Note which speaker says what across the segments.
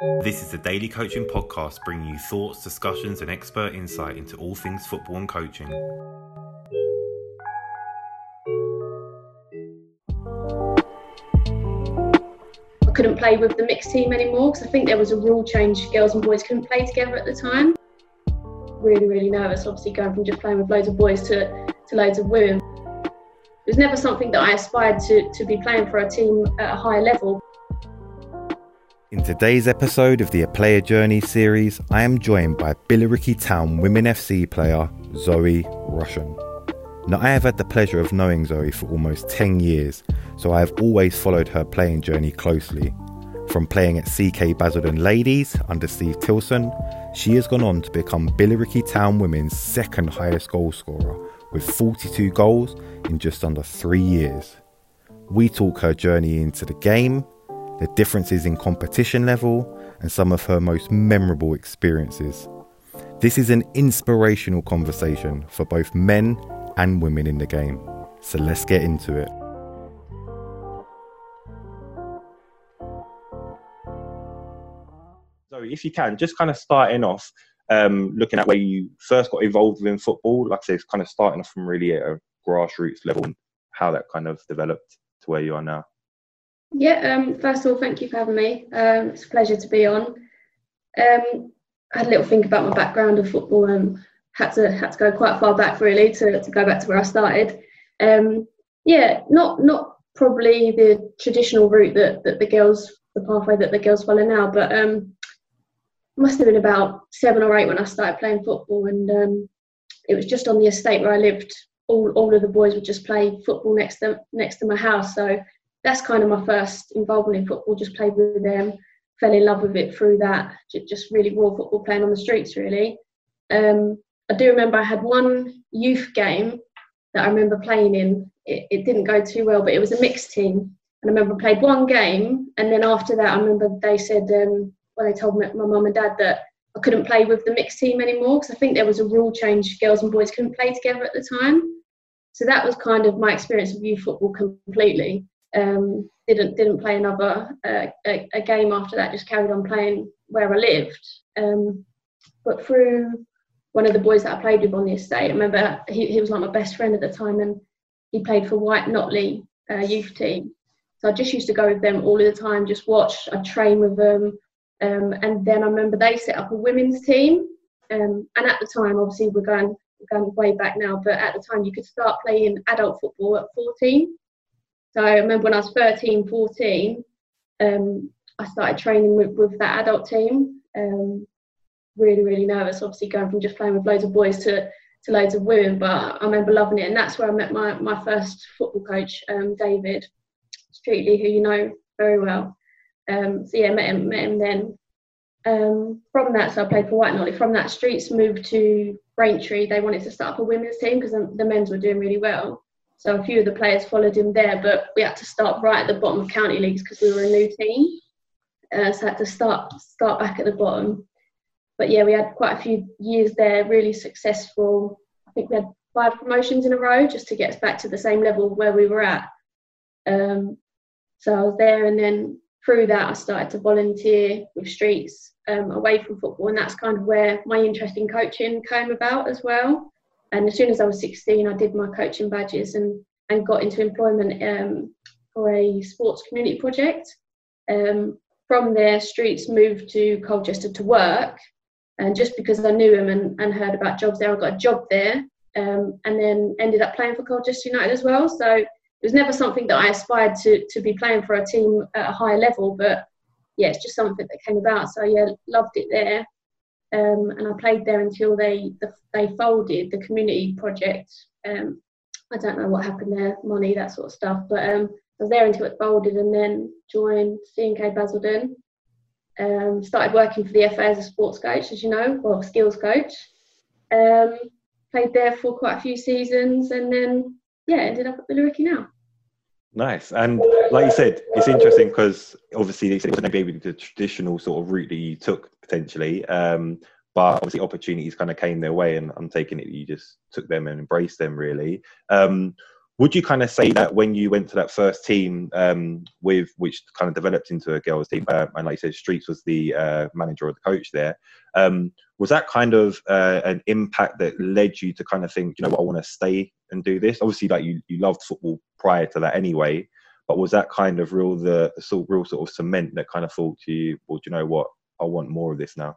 Speaker 1: This is the Daily Coaching Podcast, bringing you thoughts, discussions, and expert insight into all things football and coaching.
Speaker 2: I couldn't play with the mixed team anymore because I think there was a rule change. Girls and boys couldn't play together at the time. Really, really nervous, obviously, going from just playing with loads of boys to, to loads of women. It was never something that I aspired to, to be playing for a team at a high level.
Speaker 1: In today's episode of the A Player Journey series, I am joined by Billericay Town Women FC player Zoe Rushen. Now, I have had the pleasure of knowing Zoe for almost 10 years, so I have always followed her playing journey closely. From playing at C&K Basildon Ladies under Steve Tilson, she has gone on to become Billericay Town Women's second highest goal scorer with 42 goals in just under three years. We talk her journey into the game, the differences in competition level, and some of her most memorable experiences. This is an inspirational conversation for both men and women in the game. So let's get into it.
Speaker 3: So, if you can, just kind of starting off, um, looking at where you first got involved in football, like I say, it's kind of starting off from really a grassroots level and how that kind of developed to where you are now.
Speaker 2: Yeah, um, first of all, thank you for having me. Um, it's a pleasure to be on. Um, I had a little think about my background of football and had to had to go quite far back really to, to go back to where I started. Um, yeah, not not probably the traditional route that, that the girls the pathway that the girls follow now, but um, must have been about seven or eight when I started playing football, and um, it was just on the estate where I lived. All, all of the boys would just play football next to next to my house, so that's kind of my first involvement in football. Just played with them, fell in love with it through that. Just really raw football playing on the streets, really. Um, I do remember I had one youth game that I remember playing in. It, it, didn't go too well, but it was a mixed team. And I remember I played one game, and then after that, I remember they said, um, well, they told me, my mum and dad that I couldn't play with the mixed team anymore because I think there was a rule change. Girls and boys couldn't play together at the time. So that was kind of my experience of youth football completely. Um, didn't didn't play another uh, a, a, game after that. Just carried on playing where I lived. Um, but through one of the boys that I played with on the estate, I remember he, he was like my best friend at the time, and he played for White Notley uh, youth team. So I just used to go with them all the time, just watch. I train with them, um, and then I remember they set up a women's team. Um, and at the time, obviously, we're going we're going way back now, but at the time, you could start playing adult football at 14. So I remember when I was 13, 14, um, I started training with, with that adult team. Um, really, really nervous, obviously going from just playing with loads of boys to, to loads of women, but I remember loving it. And that's where I met my, my first football coach, um, David Streetley, who you know very well. Um, so yeah, met him, met him then. Um, from that, so I played for White Notley. From that, Streets moved to Braintree. They wanted to start up a women's team because the men's were doing really well. So a few of the players followed him there, but we had to start right at the bottom of county leagues because we were a new team. Uh, so I had to start start back at the bottom. But yeah, we had quite a few years there, really successful. I think we had five promotions in a row just to get us back to the same level where we were at. Um, so I was there, and then through that, I started to volunteer with Streets um, away from football, and that's kind of where my interest in coaching came about as well. And as soon as I was 16, I did my coaching badges and, and got into employment um, for a sports community project. Um, from there, Streets moved to Colchester to work. And just because I knew him and, and heard about jobs there, I got a job there um, and then ended up playing for Colchester United as well. So it was never something that I aspired to, to be playing for a team at a higher level, but yeah, it's just something that came about. So yeah, loved it there um, and I played there until they the, they folded the community project. Um, I don't know what happened there, money, that sort of stuff. But um, I was there until it folded, and then joined C&K Basildon. Um, started working for the FA as a sports coach, as you know, or skills coach. Um, played there for quite a few seasons, and then yeah, ended up at Billericay now.
Speaker 3: Nice. And like you said, it's interesting because obviously they said maybe the traditional sort of route that you took potentially. Um, but obviously opportunities kind of came their way and I'm taking it you just took them and embraced them really. Um, would you kind of say that when you went to that first team um, with which kind of developed into a girls team uh, and like you said streets was the uh, manager or the coach there um, was that kind of uh, an impact that led you to kind of think you know what i want to stay and do this? Obviously like you, you loved football prior to that anyway but was that kind of real the, sort real sort of cement that kind of thought to you well do you know what? I want more of this now.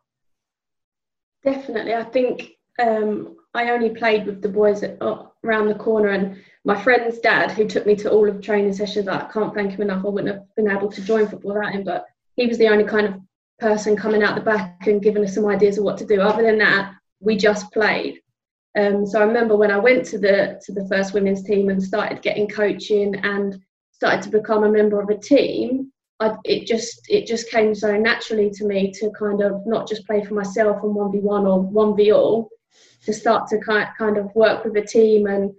Speaker 2: Definitely. I think um, I only played with the boys at, around the corner, and my friend's dad, who took me to all of the training sessions, I can't thank him enough. I wouldn't have been able to join football without him, but he was the only kind of person coming out the back and giving us some ideas of what to do. Other than that, we just played. Um, so I remember when I went to the to the first women's team and started getting coaching and started to become a member of a team. I, it just it just came so naturally to me to kind of not just play for myself and one v one or one v all, to start to kind of work with a team and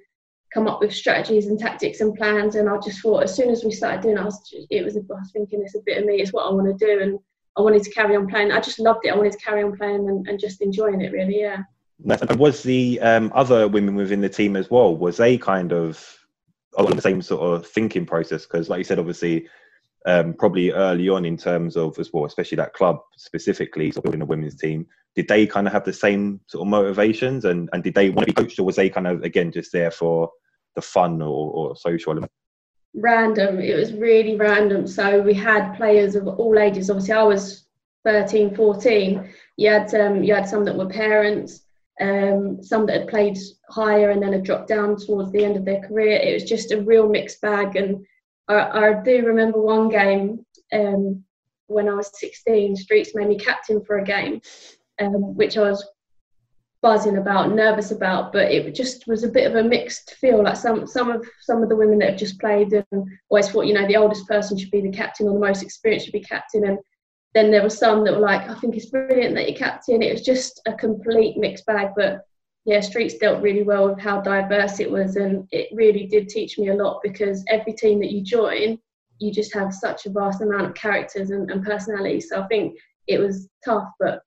Speaker 2: come up with strategies and tactics and plans. And I just thought as soon as we started doing, it, I was just, it was I was thinking it's a bit of me. It's what I want to do, and I wanted to carry on playing. I just loved it. I wanted to carry on playing and, and just enjoying it. Really, yeah.
Speaker 3: And was the um, other women within the team as well? Was they kind of on the same sort of thinking process? Because, like you said, obviously, um, probably early on in terms of as well, especially that club specifically, so building a women's team did they kind of have the same sort of motivations and, and did they want to be coached or was they kind of again just there for the fun or, or social?
Speaker 2: Random. It was really random. So we had players of all ages. Obviously, I was 13, 14. You had um, you had some that were parents, um, some that had played higher and then had dropped down towards the end of their career. It was just a real mixed bag. And I, I do remember one game um, when I was 16. Streets made me captain for a game, um, which I was buzzing about, nervous about, but it just was a bit of a mixed feel. Like some some of some of the women that have just played and always thought, you know, the oldest person should be the captain or the most experienced should be captain, and then there were some that were like, I think it's brilliant that you're captain. It was just a complete mixed bag, but yeah, Streets dealt really well with how diverse it was, and it really did teach me a lot because every team that you join, you just have such a vast amount of characters and, and personalities. So I think it was tough, but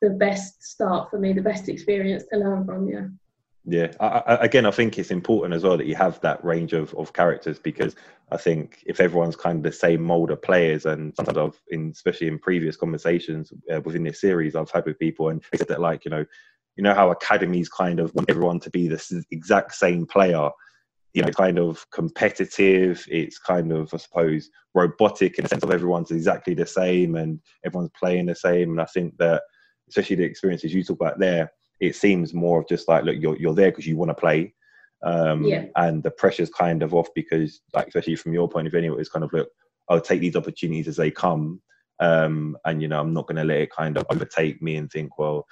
Speaker 2: the best start for me, the best experience to learn from. Yeah.
Speaker 3: Yeah. I, I, again, I think it's important as well that you have that range of, of characters because I think if everyone's kind of the same mold of players, and sometimes I've, in, especially in previous conversations uh, within this series, I've had with people and they said that like you know, you know how academies kind of want everyone to be the exact same player. You know, kind of competitive. It's kind of, I suppose, robotic in the sense of everyone's exactly the same and everyone's playing the same. And I think that especially the experiences you talk about there, it seems more of just like, look, you're you're there because you want to play, um, yeah. and the pressure's kind of off because, like, especially from your point of view, anyway, it's kind of look, I'll take these opportunities as they come, um, and you know, I'm not going to let it kind of overtake me and think, well,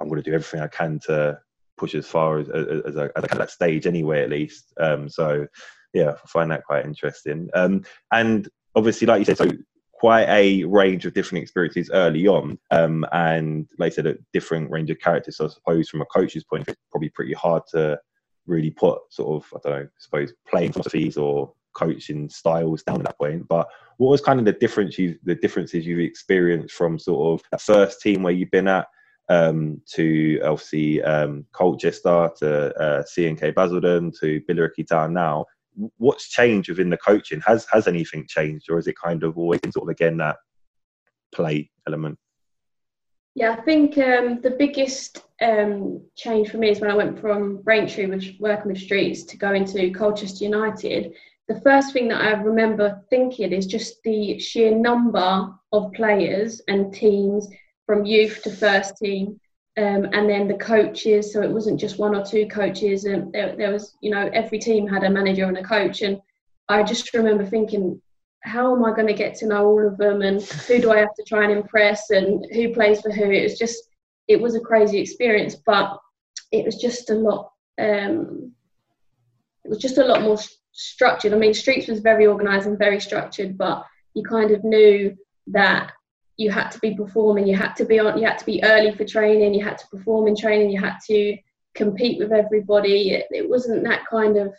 Speaker 3: I'm going to do everything I can to push as far as as, as, a, as a, that stage anyway, at least. Um, so yeah, I find that quite interesting. Um, and obviously, like you said, so quite a range of different experiences early on, um, and like I said, a different range of characters. So I suppose from a coach's point of view, it's probably pretty hard to really put sort of I don't know, I suppose playing philosophies or coaching styles down at that point. But what was kind of the difference you the differences you've experienced from sort of that first team where you've been at um, to obviously um, Colchester to uh, C&K Basildon to Billericay Town now what's changed within the coaching? Has has anything changed, or is it kind of always sort of again that play element?
Speaker 2: Yeah, I think um, the biggest um, change for me is when I went from Braintree, which working with streets, to going to Colchester United. The first thing that I remember thinking is just the sheer number of players and teams from youth to first team um, and then the coaches. So it wasn't just one or two coaches, and there, there was, you know, every team had a manager and a coach. And I just remember thinking, how am I going to get to know all of them, and who do I have to try and impress, and who plays for who? It was just, it was a crazy experience, but it was just a lot. Um, it was just a lot more structured. I mean, Streets was very organised and very structured, but you kind of knew that you had to be performing you had to be on you had to be early for training you had to perform in training you had to compete with everybody it, it wasn't that kind of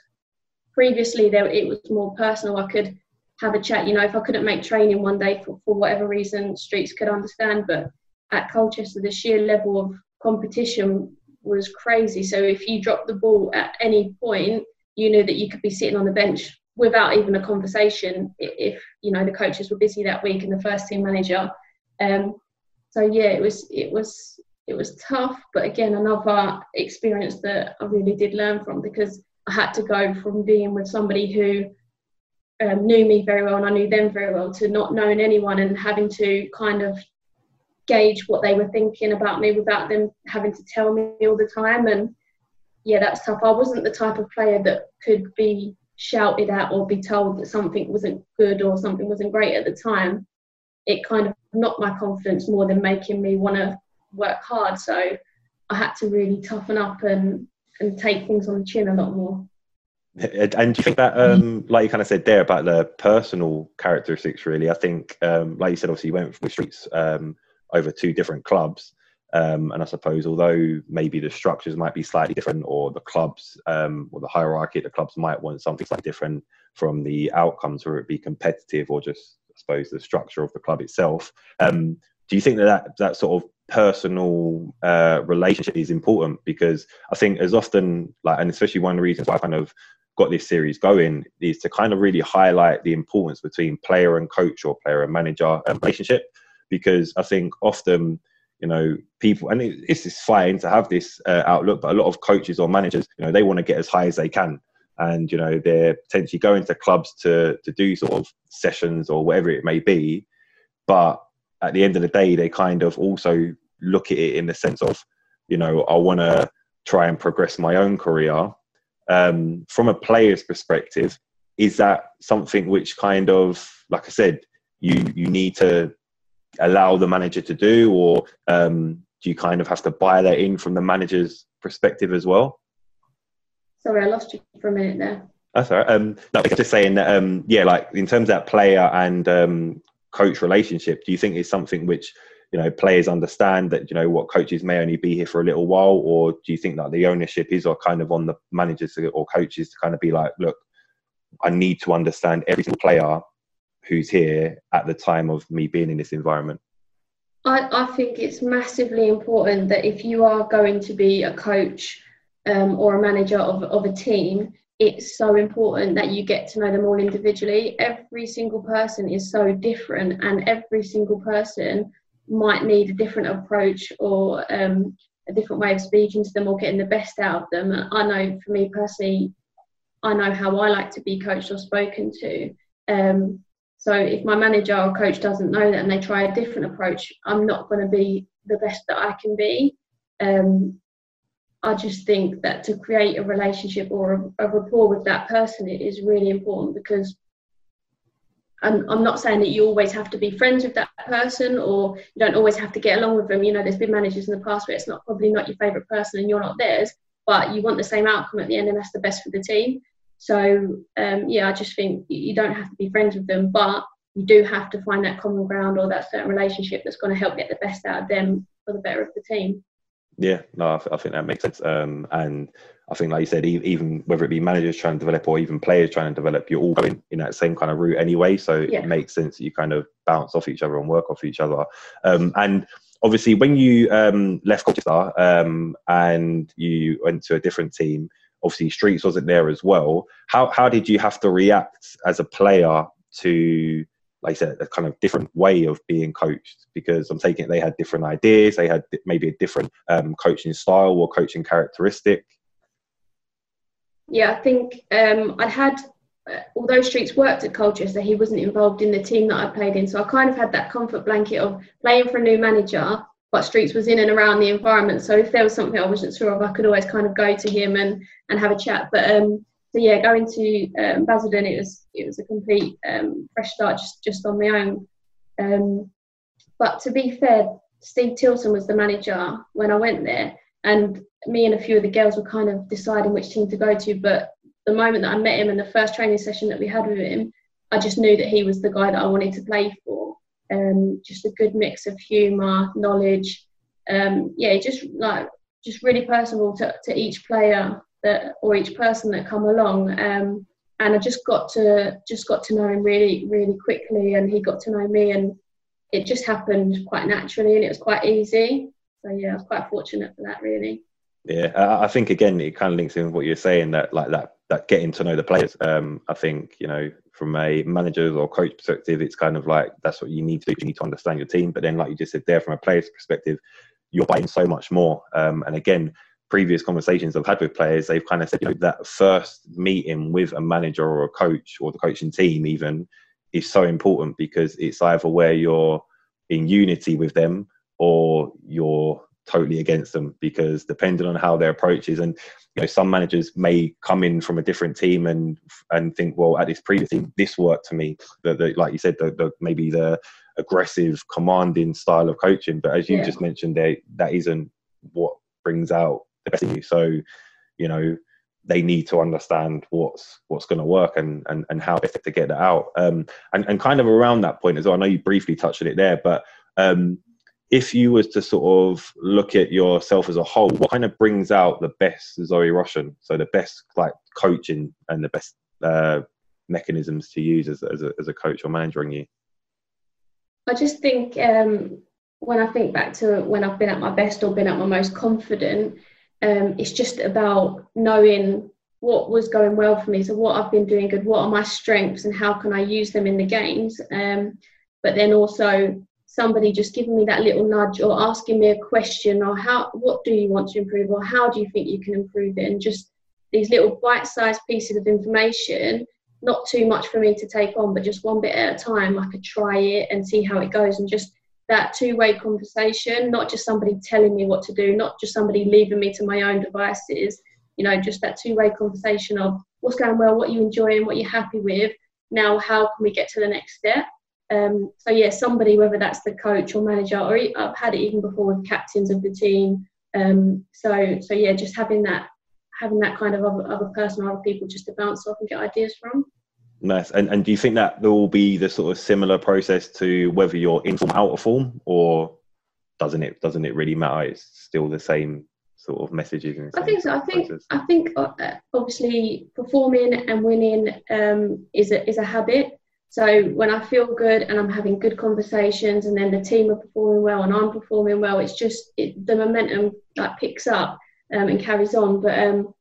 Speaker 2: previously there it was more personal i could have a chat you know if i couldn't make training one day for, for whatever reason streets could understand but at colchester the sheer level of competition was crazy so if you dropped the ball at any point you knew that you could be sitting on the bench without even a conversation if you know the coaches were busy that week and the first team manager. Um, so yeah, it was it was it was tough, but again another experience that I really did learn from because I had to go from being with somebody who um, knew me very well and I knew them very well to not knowing anyone and having to kind of gauge what they were thinking about me without them having to tell me all the time. And yeah that's tough. I wasn't the type of player that could be shouted at or be told that something wasn't good or something wasn't great at the time it kind of knocked my confidence more than making me want to work hard so i had to really toughen up and and take things on the chin a lot more
Speaker 3: and do you think that, um, like you kind of said there about the personal characteristics, really? I think, um, like you said, obviously you went with Streets um, over two different clubs. Um, and I suppose, although maybe the structures might be slightly different, or the clubs um, or the hierarchy, the clubs might want something slightly different from the outcomes, whether it be competitive or just, suppose, the structure of the club itself. Um, do you think that, that that sort of personal uh, relationship is important? Because I think as often, like, and especially one of the reasons why I kind of got this series going is to kind of really highlight the importance between player and coach or player and manager um, relationship because I think often you know people and it's is fine to have this uh, outlook but a lot of coaches or managers you know they want to get as high as they can and you know they're potentially going to clubs to to do sort of sessions or whatever it may be but at the end of the day they kind of also look at it in the sense of you know i want to try and progress my own career um, from a player's perspective is that something which kind of like i said you you need to allow the manager to do, or um, do you kind of have to buy that in from the manager's perspective as well?
Speaker 2: Sorry, I lost you for a minute there.
Speaker 3: That's all right. Um, no, just saying that, um, yeah, like in terms of that player and um, coach relationship, do you think it's something which you know players understand that you know what coaches may only be here for a little while, or do you think that the ownership is or kind of on the managers or coaches to kind of be like, look, I need to understand every single player who's here at the time of me being in this environment?
Speaker 2: I, I think it's massively important that if you are going to be a coach um, or a manager of, of a team, it's so important that you get to know them all individually. Every single person is so different, and every single person might need a different approach or um, a different way of speaking to them or getting the best out of them. I know for me personally, I know how I like to be coached or spoken to. Um, so if my manager or coach doesn't know that and they try a different approach, I'm not going to be the best that I can be. Um, I just think that to create a relationship or a, a rapport with that person it is really important because I'm, I'm not saying that you always have to be friends with that person or you don't always have to get along with them. You know, there's been managers in the past where it's not probably not your favourite person and you're not theirs, but you want the same outcome at the end and that's the best for the team. So um, yeah, I just think you don't have to be friends with them, but you do have to find that common ground or that certain relationship that's going to help get the best out of them for the better of the team.
Speaker 3: Yeah, no, I, think that makes sense. Um, and I think, like you said, even whether it be managers trying to develop or even players trying to develop, you're all going in that same kind of route anyway. So yeah. it makes sense that you kind of bounce off each other and work off each other. Um, and obviously, when you um, left Colchester um, and you went to a different team, obviously Streets wasn't there as well. How how did you have to react as a player to like I said, a kind of different way of being coached because I'm taking it they had different ideas, they had maybe a different um, coaching style or coaching characteristic.
Speaker 2: Yeah, I think um, I had, uh, although Streets worked at Colchester, he wasn't involved in the team that I played in. So I kind of had that comfort blanket of playing for a new manager but streets was in and around the environment. So if there was something I wasn't sure of, I could always kind of go to him and, and have a chat. But um, so yeah, going to um, Basildon, it was it was a complete um, fresh start just just on my own. Um, but to be fair, Steve Tilson was the manager when I went there, and me and a few of the girls were kind of deciding which team to go to. But the moment that I met him and the first training session that we had with him, I just knew that he was the guy that I wanted to play for um, just a good mix of humour, knowledge. Um, yeah, just like just really personable to, to each player that or each person that come along. Um, and I just got to just got to know him really really quickly, and he got to know me, and it just happened quite naturally, and it was quite easy. So yeah, I was quite fortunate for that, really.
Speaker 3: Yeah, I think again it kind of links in with what you're saying that like that that getting to know the players. Um, I think you know from a manager's or coach perspective, it's kind of like that's what you need to do. You need to understand your team. But then, like you just said there, from a player's perspective, you're buying so much more. Um, and again, previous conversations I've had with players, they've kind of said, you know, that first meeting with a manager or a coach or the coaching team even is so important because it's either where you're in unity with them or you're totally against them because depending on how their approach is and you know some managers may come in from a different team and and think well at this previous team this worked to me the, the like you said the, the, maybe the aggressive commanding style of coaching but as you yeah. just mentioned there that isn't what brings out the best you so you know they need to understand what's what's going to work and, and and how best to get that out um and, and kind of around that point as well i know you briefly touched on it there but um if you was to sort of look at yourself as a whole, what kind of brings out the best Zoe Rushen? So the best like coaching and the best uh, mechanisms to use as, as, a, as a coach or manager in you?
Speaker 2: I just think um, when I think back to when I've been at my best or been at my most confident, um, it's just about knowing what was going well for me. So what I've been doing good, what are my strengths, and how can I use them in the games. Um, but then also somebody just giving me that little nudge or asking me a question or how what do you want to improve or how do you think you can improve it and just these little bite-sized pieces of information not too much for me to take on but just one bit at a time i could try it and see how it goes and just that two-way conversation not just somebody telling me what to do not just somebody leaving me to my own devices you know just that two-way conversation of what's going well what you enjoy and what you're happy with now how can we get to the next step um, so yeah, somebody, whether that's the coach or manager, or I've had it even before with captains of the team. Um, so so yeah, just having that having that kind of other, other person or other people just to bounce off and get ideas from.
Speaker 3: Nice. And and do you think that there will be the sort of similar process to whether you're in form, out of form, or doesn't it doesn't it really matter? It's still the same sort of messages.
Speaker 2: I think so. I think process. I think uh, obviously performing and winning um, is a is a habit. So when I feel good and I'm having good conversations, and then the team are performing well and I'm performing well, it's just it, the momentum like picks up um, and carries on. But um,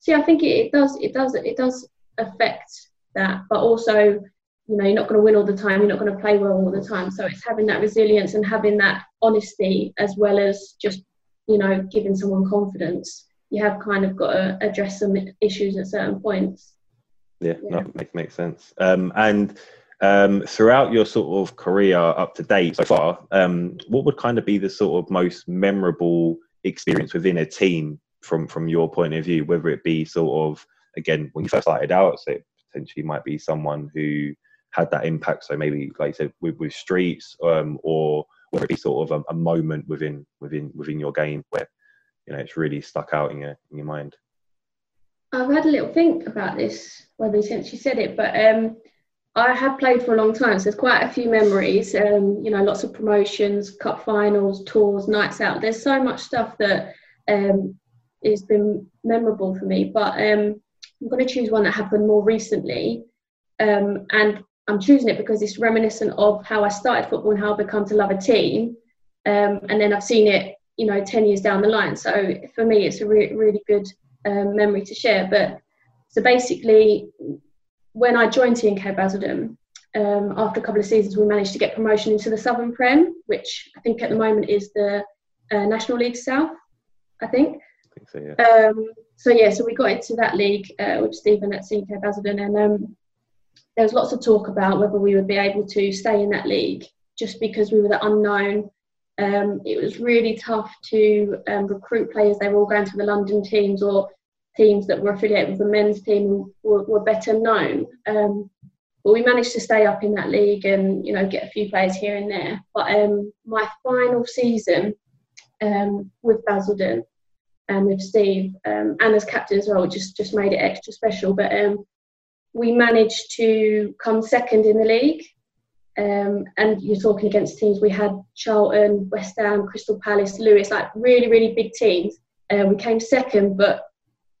Speaker 2: see, I think it, it does it does it does affect that, but also you know you're not going to win all the time you're not going to play well all the time so it's having that resilience and having that honesty as well as just you know giving someone confidence you have kind of got to address some issues at certain points
Speaker 3: yeah, yeah. No, makes makes sense. Um, and um, throughout your sort of career up to date so far, um, what would kind of be the sort of most memorable experience within a team from from your point of view? Whether it be sort of again when you first started out, so potentially might be someone who had that impact. So maybe like you said with, with streets, um, or whether it be sort of a, a moment within within within your game where you know it's really stuck out in your in your mind.
Speaker 2: I've had a little think about this, whether since you said it, but um, I have played for a long time, so there's quite a few memories. Um, you know, lots of promotions, cup finals, tours, nights out. There's so much stuff that um, has been memorable for me. But um, I'm going to choose one that happened more recently, um, and I'm choosing it because it's reminiscent of how I started football and how I've become to love a team, um, and then I've seen it, you know, ten years down the line. So for me, it's a re- really good um, memory to share. But so basically, when I joined C&K Basildon, um, after a couple of seasons, we managed to get promotion into the Southern Prem, which I think at the moment is the uh, National League South. I think.
Speaker 3: I think so, yeah.
Speaker 2: So yeah, so we got into that league uh, with Stephen at C&K Basildon, and um, there was lots of talk about whether we would be able to stay in that league, just because we were the unknown um, it was really tough to um, recruit players. They were all going to the London teams or teams that were affiliated with the men's team were, were better known. Um, but we managed to stay up in that league and you know get a few players here and there. But um, my final season um, with Basildon and with Steve um, and as captain as well just just made it extra special. But we managed to come second in the league um, and you're talking against teams. We had Charlton, West Ham, Crystal Palace, Lewes, like really, really big teams. Uh, we came second, but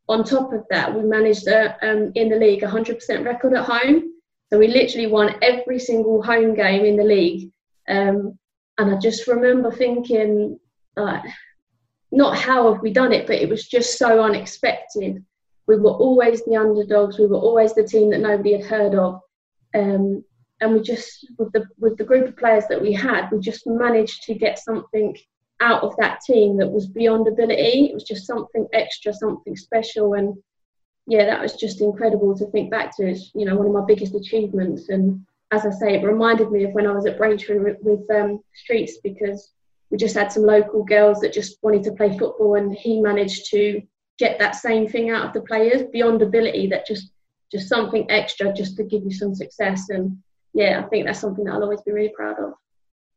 Speaker 2: on top of that, we managed um, in the league 100% record at home. So we literally won every single home game in the league. Um, and I just remember thinking, uh, not how have we done it, but it was just so unexpected. we were always the underdogs. We were always the team that nobody had heard of. Um, and we just, with the with the group of players that we had, we just managed to get something out of that team that was beyond ability. It was just something extra, something special, and yeah, that was just incredible to think back to. It's you know one of my biggest achievements, and as I say, it reminded me of when I was at Braintree with um, Streets because we just had some local girls that just wanted to play football, and he managed to get that same thing out of the players beyond ability. That just just something extra, just to give you some success. And yeah, I think that's something that I'll always be really proud of.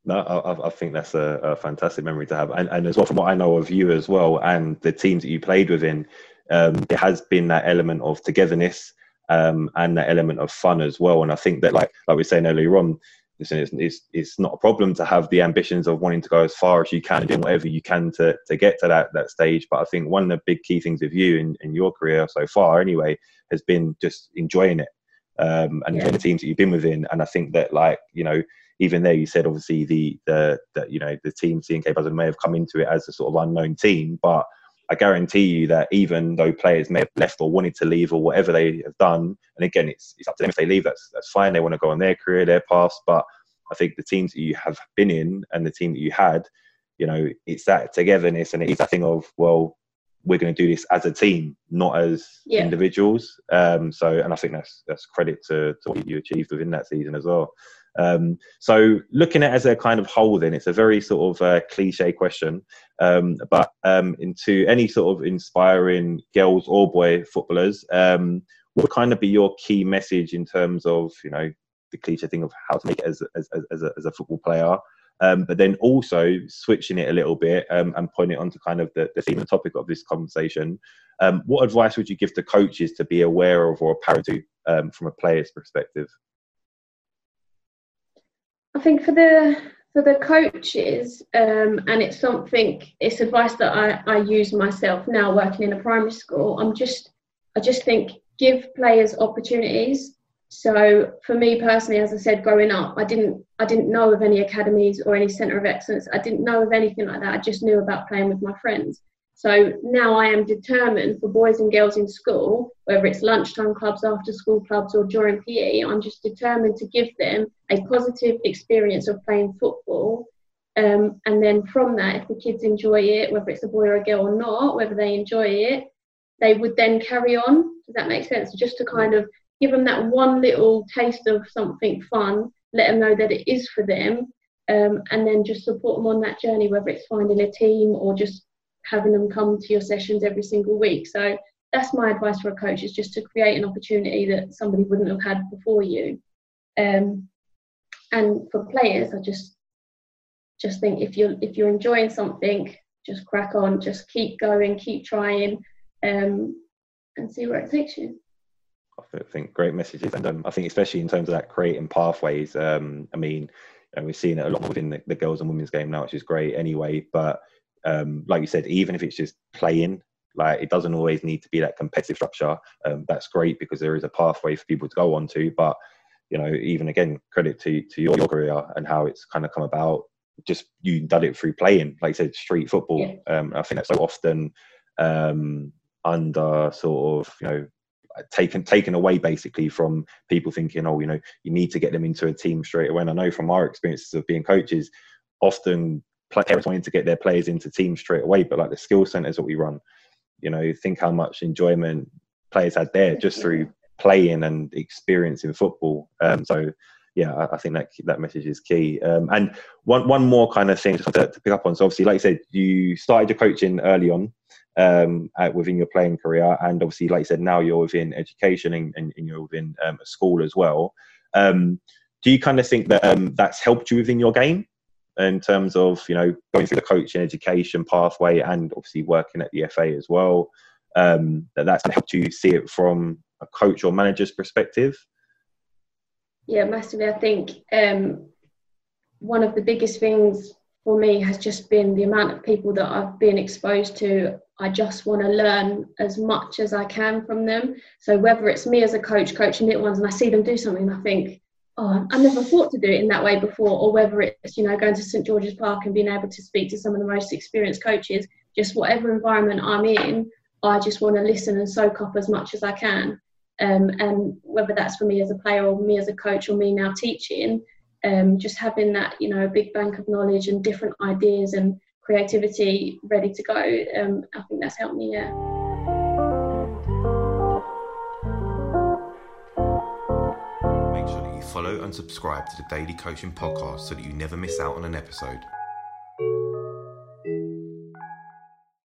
Speaker 3: No, I, I, think that's a, a, fantastic memory to have, and, and as well from what I know of you as well, and the teams that you played within, um, it has been that element of togetherness um, and that element of fun as well. And I think that, like like we were saying earlier on, listen, it's, it's, it's not a problem to have the ambitions of wanting to go as far as you can and doing whatever you can to, to get to that, that stage. But I think one of the big key things of you in, in your career so far, anyway, has been just enjoying it um, and yeah. the teams that you've been within. And I think that, like, you know, even there, you said obviously the the, the you know the team C&K Basildon may have come into it as a sort of unknown team, but I guarantee you that even though players may have left or wanted to leave or whatever they have done, and again, it's, it's up to them if they leave. That's that's fine. They want to go on their career, their path. But I think the teams that you have been in and the team that you had, you know, it's that togetherness and it's that thing of well, we're going to do this as a team, not as yeah. individuals. Um, so, and I think that's that's credit to, to what you achieved within that season as well. Um, so looking at it as a kind of whole, then it's a very sort of uh, cliche question, um, but um, into any sort of inspiring girls or boy footballers, um, what would kind of be your key message in terms of you know the cliche thing of how to make it as as, as, a, as a football player? Um, but then also switching it a little bit um, and pointing it onto kind of the, the theme and topic of this conversation. What advice would you give to coaches to be aware of or apparent to from a player's perspective?
Speaker 2: I think for the for the coaches, um, and it's something, it's advice that I, I use myself now working in a primary school. I'm just, I just think give players opportunities. So for me personally, as I said, growing up, I didn't, I didn't know of any academies or any centre of excellence. I didn't know of anything like that. I just knew about playing with my friends. So now I am determined for boys and girls in school, whether it's lunchtime clubs, after school clubs, or during PE, I'm just determined to give them a positive experience of playing football. Um, and then from that, if the kids enjoy it, whether it's a boy or a girl or not, whether they enjoy it, they would then carry on. Does that make sense? Just to kind of give them that one little taste of something fun, let them know that it is for them, um, and then just support them on that journey, whether it's finding a team or just having them come to your sessions every single week. So that's my advice for a coach is just to create an opportunity that somebody wouldn't have had before you. Um, and for players, I just just think if you're if you're enjoying something, just crack on, just keep going, keep trying, um, and see where it takes you.
Speaker 3: I think great messages, and um, I think especially in terms of that creating pathways. Um, I mean, know, we're seeing it a lot within the, the girls and women's game now, which is great anyway. But um, like you said, even if it's just playing, like it doesn't always need to be that competitive structure. Um, that's great because there is a pathway for people to go on to. But you know, even again, credit to to your, your career and how it's kind of come about. Just you done it through playing, like I said, street football. Yeah. Um, I think that's so often um, under sort of you know taken taken away basically from people thinking, oh, you know, you need to get them into a team straight away. And I know from our experiences of being coaches, often players wanting to get their players into teams straight away, but like the skill centers that we run, you know, think how much enjoyment players had there just through playing and experiencing football. Um, so yeah, I, I, think that that message is key. Um, and one one more kind of thing to, to, pick up on. So obviously, like you said, you started your coaching early on um, at, within your playing career, and obviously, like you said, now you're within education and, and, and you're within um, a school as well. Um, do you kind of think that um, that's helped you within your game? In terms of you know going through the coaching education pathway and obviously working at the FA as well. Um, that that's helped you see it from a coach or manager's perspective.
Speaker 2: Yeah, massively. I think um, one of the biggest things for me has just been the amount of people that I've been exposed to. I just want to learn as much as I can from them. So whether it's me as a coach coaching little ones and I see them do something, I think oh, I never thought to do it in that way before, or whether it's, you know, going to St George's Park and being able to speak to some of the most experienced coaches, just whatever environment I'm in, I just want to listen and soak up as much as I can. Um, and whether that's for me as a player or me as a coach or me now teaching, um, just having that, you know, big bank of knowledge and different ideas and creativity ready to go, um, I think that's helped me, yeah.
Speaker 3: Follow and subscribe to the Daily Coaching Podcast so that you never miss out on an episode.